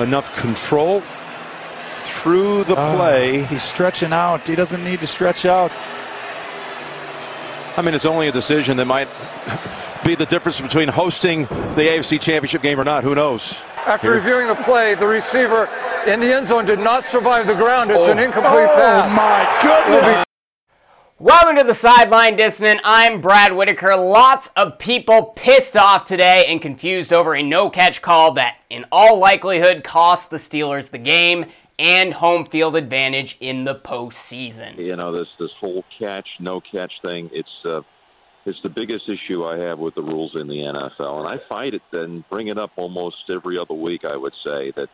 enough control through the Oh, play. he's stretching out. He doesn't need to stretch out. I mean, it's only a decision that might be the difference between hosting the AFC Championship game or not. Who knows? After Here. reviewing the play, the receiver in the end zone did not survive the ground. It's Oh. an incomplete Oh pass. Oh, my goodness! Welcome to the Sideline Dissident. I'm Brad Whitaker. Lots of people pissed off today and confused over a no catch call that, in all likelihood, cost the Steelers the game and home field advantage in the postseason. you know this this whole catch no catch thing it's uh it's the biggest issue I have with the rules in the NFL and I fight it and bring it up almost every other week I would say that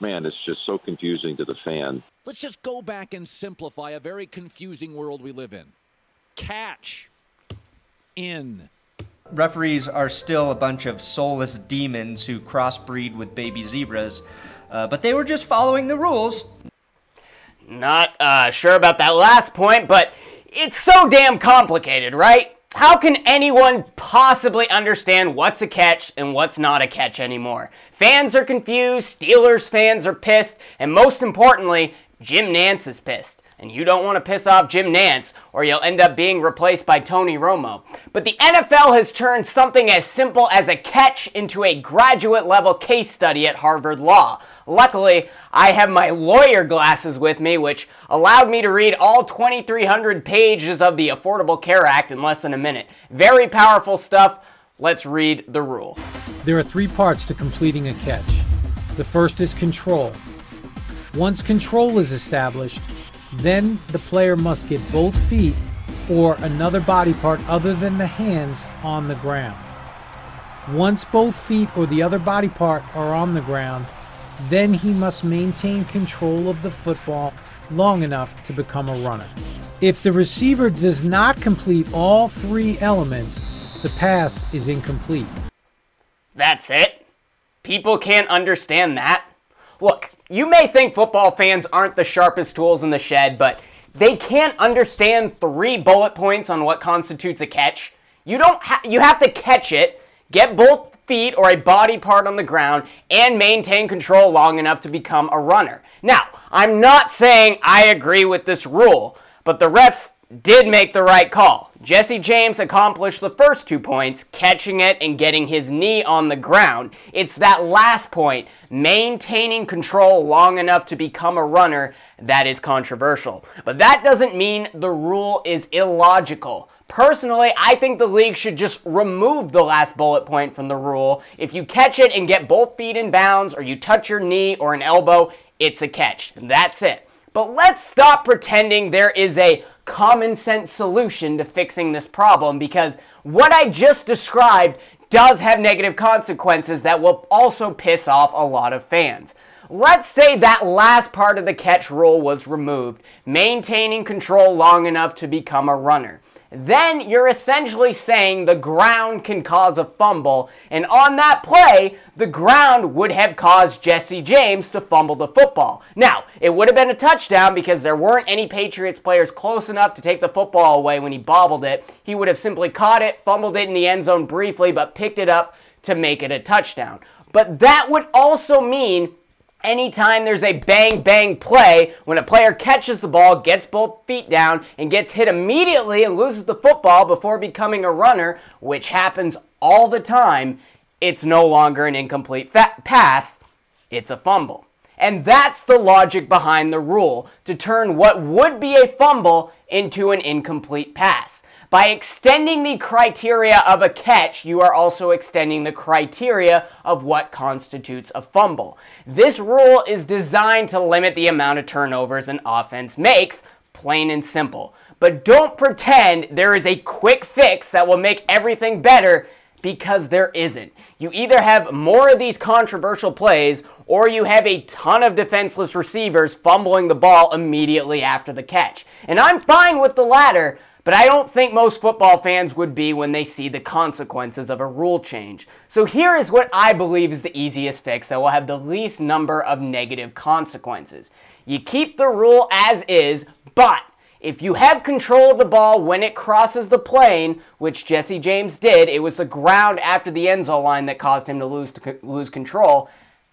man it's just so confusing to the fan Let's just go back and simplify a very confusing world we live in. Catch. In. referees are still a bunch of soulless demons who crossbreed with baby zebras, uh, but they were just following the rules. Not uh, sure about that last point, but it's so damn complicated, right? How can anyone possibly understand what's a catch and what's not a catch anymore? Fans are confused, Steelers fans are pissed, and most importantly, Jim Nantz is pissed. And you don't want to piss off Jim Nantz, or you'll end up being replaced by Tony Romo. But the NFL has turned something as simple as a catch into a graduate level case study at Harvard Law. Luckily, I have my lawyer glasses with me, which allowed me to read all 2,300 pages of the Affordable Care Act in less than a minute. Very powerful stuff. Let's read the rule. There are three parts to completing a catch. The first is control. Once control is established, then the player must get both feet or another body part other than the hands on the ground. Once both feet or the other body part are on the ground, then he must maintain control of the football long enough to become a runner. If the receiver does not complete all three elements, the pass is incomplete. That's it? People can't understand that? Look, you may think football fans aren't the sharpest tools in the shed, but they can't understand three bullet points on what constitutes a catch. You don't ha- you have to catch it, get both feet or a body part on the ground and maintain control long enough to become a runner. Now, I'm not saying I agree with this rule, but the refs did make the right call. Jesse James accomplished the first two points, catching it and getting his knee on the ground. It's that last point, maintaining control long enough to become a runner, that is controversial. But that doesn't mean the rule is illogical. Personally, I think the league should just remove the last bullet point from the rule. If you catch it and get both feet in bounds, or you touch your knee or an elbow, it's a catch. That's it. But let's stop pretending there is a common sense solution to fixing this problem because what I just described does have negative consequences that will also piss off a lot of fans. Let's say that last part of the catch rule was removed, maintaining control long enough to become a runner. Then you're essentially saying the ground can cause a fumble, and on that play, the ground would have caused Jesse James to fumble the football. Now, it would have been a touchdown because there weren't any Patriots players close enough to take the football away when he bobbled it. He would have simply caught it, fumbled it in the end zone briefly, but picked it up to make it a touchdown. But that would also mean anytime there's a bang bang play, when a player catches the ball, gets both feet down, and gets hit immediately and loses the football before becoming a runner, which happens all the time, it's no longer an incomplete fa- pass, it's a fumble. And that's the logic behind the rule to turn what would be a fumble into an incomplete pass. By extending the criteria of a catch, you are also extending the criteria of what constitutes a fumble. This rule is designed to limit the amount of turnovers an offense makes, plain and simple. But don't pretend there is a quick fix that will make everything better because there isn't. You either have more of these controversial plays or you have a ton of defenseless receivers fumbling the ball immediately after the catch. And I'm fine with the latter, but I don't think most football fans would be when they see the consequences of a rule change. So here is what I believe is the easiest fix that will have the least number of negative consequences. You keep the rule as is, but if you have control of the ball when it crosses the plane, which Jesse James did, it was the ground after the end zone line that caused him to lose to lose control.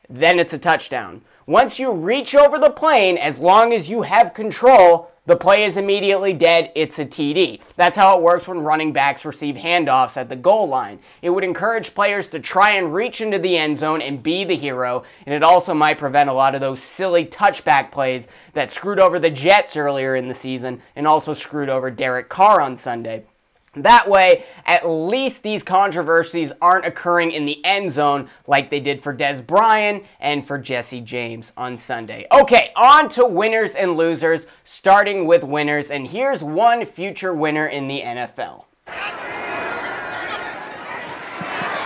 then it's a touchdown. Once you reach over the plane, as long as you have control, the play is immediately dead. It's a TD. That's how it works when running backs receive handoffs at the goal line. It would encourage players to try and reach into the end zone and be the hero, and it also might prevent a lot of those silly touchback plays that screwed over the Jets earlier in the season and also screwed over Derek Carr on Sunday. That way, at least these controversies aren't occurring in the end zone like they did for Dez Bryant and for Jesse James on Sunday. Okay, on to winners and losers, starting with winners, and here's one future winner in the NFL.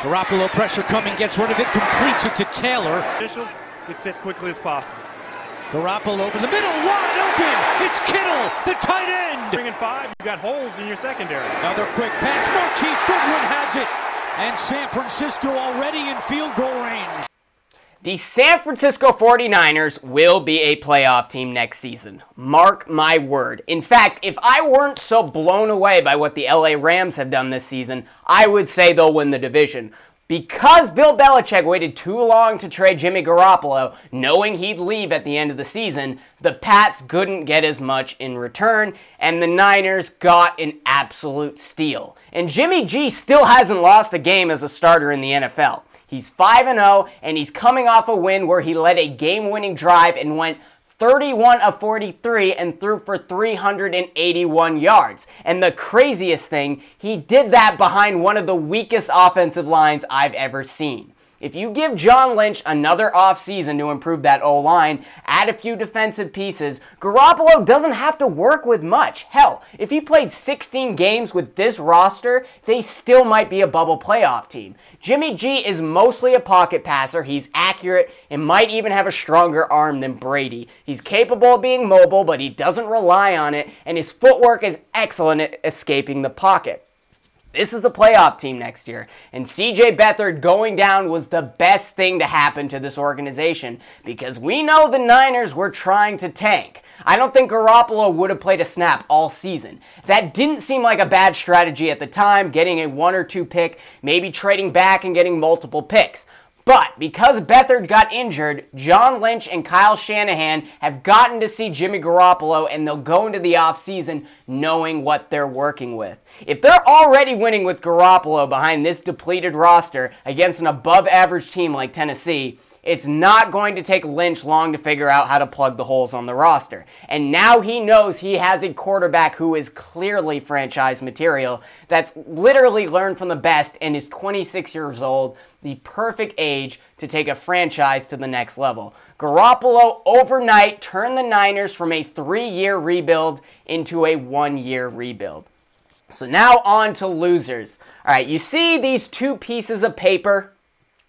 Garoppolo pressure coming, gets rid of it, completes it to Taylor. Gets it quickly as possible. Garoppolo over the middle, wide open. It's Kittle, the tight end. Bringing five, you got holes in your secondary. Another quick pass. Marquise Goodwin has it. And San Francisco already in field goal range. The San Francisco 49ers will be a playoff team next season. Mark my word. In fact, if I weren't so blown away by what the LA Rams have done this season, I would say they'll win the division. Because Bill Belichick waited too long to trade Jimmy Garoppolo, knowing he'd leave at the end of the season, the Pats couldn't get as much in return, and the Niners got an absolute steal. And Jimmy G still hasn't lost a game as a starter in the NFL. He's 5 0, and he's coming off a win where he led a game winning drive and went 31 of 43 and threw for 381 yards. And the craziest thing, he did that behind one of the weakest offensive lines I've ever seen. If you give John Lynch another offseason to improve that O line, add a few defensive pieces, Garoppolo doesn't have to work with much. Hell, if he played 16 games with this roster, they still might be a bubble playoff team. Jimmy G is mostly a pocket passer. He's accurate and might even have a stronger arm than Brady. He's capable of being mobile, but he doesn't rely on it, and his footwork is excellent at escaping the pocket. This is a playoff team next year, and CJ Beathard going down was the best thing to happen to this organization because we know the Niners were trying to tank. I don't think Garoppolo would have played a snap all season. That didn't seem like a bad strategy at the time, getting a one or two pick, maybe trading back and getting multiple picks. But because Beathard got injured, John Lynch and Kyle Shanahan have gotten to see Jimmy Garoppolo and they'll go into the offseason knowing what they're working with. If they're already winning with Garoppolo behind this depleted roster against an above average team like Tennessee, it's not going to take Lynch long to figure out how to plug the holes on the roster. And now he knows he has a quarterback who is clearly franchise material that's literally learned from the best and is 26 years old, the perfect age to take a franchise to the next level. Garoppolo overnight turned the Niners from a three year rebuild into a one year rebuild. So now on to losers. All right, you see these two pieces of paper?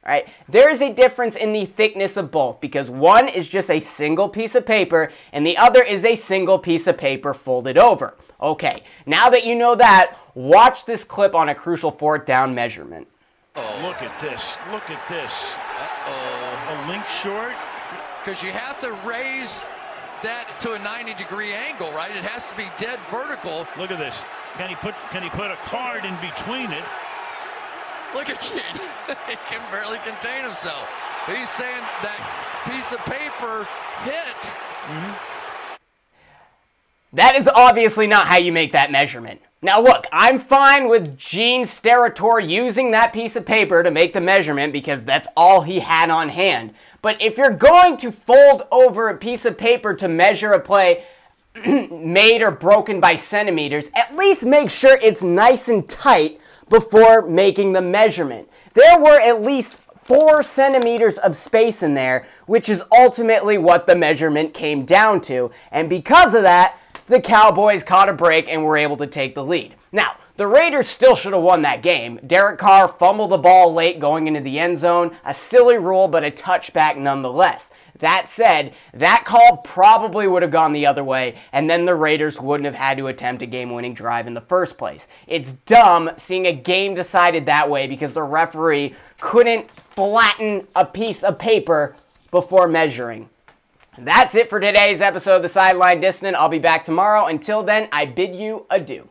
All right, there is a difference in the thickness of both because one is just a single piece of paper and the other is a single piece of paper folded over. Okay, now that you know that, watch this clip on a crucial fourth down measurement. Oh, look at this. Look at this. Uh-oh. A link short? Because you have to raise that to a 90 degree angle, right? It has to be dead vertical. Look at this. Can he put can he put a card in between it? Look at you. he can barely contain himself. He's saying that piece of paper hit. Mm-hmm. That is obviously not how you make that measurement. Now, look, I'm fine with Gene Steratore using that piece of paper to make the measurement because that's all he had on hand. But if you're going to fold over a piece of paper to measure a play made or broken by centimeters, at least make sure it's nice and tight before making the measurement. There were at least four centimeters of space in there, which is ultimately what the measurement came down to. And because of that, the Cowboys caught a break and were able to take the lead. Now, the Raiders still should have won that game. Derek Carr fumbled the ball late going into the end zone, a silly rule, but a touchback nonetheless. That said, that call probably would have gone the other way, and then the Raiders wouldn't have had to attempt a game winning drive in the first place. It's dumb seeing a game decided that way because the referee couldn't flatten a piece of paper before measuring. That's it for today's episode of The Sideline Dissident. I'll be back tomorrow. Until then, I bid you adieu.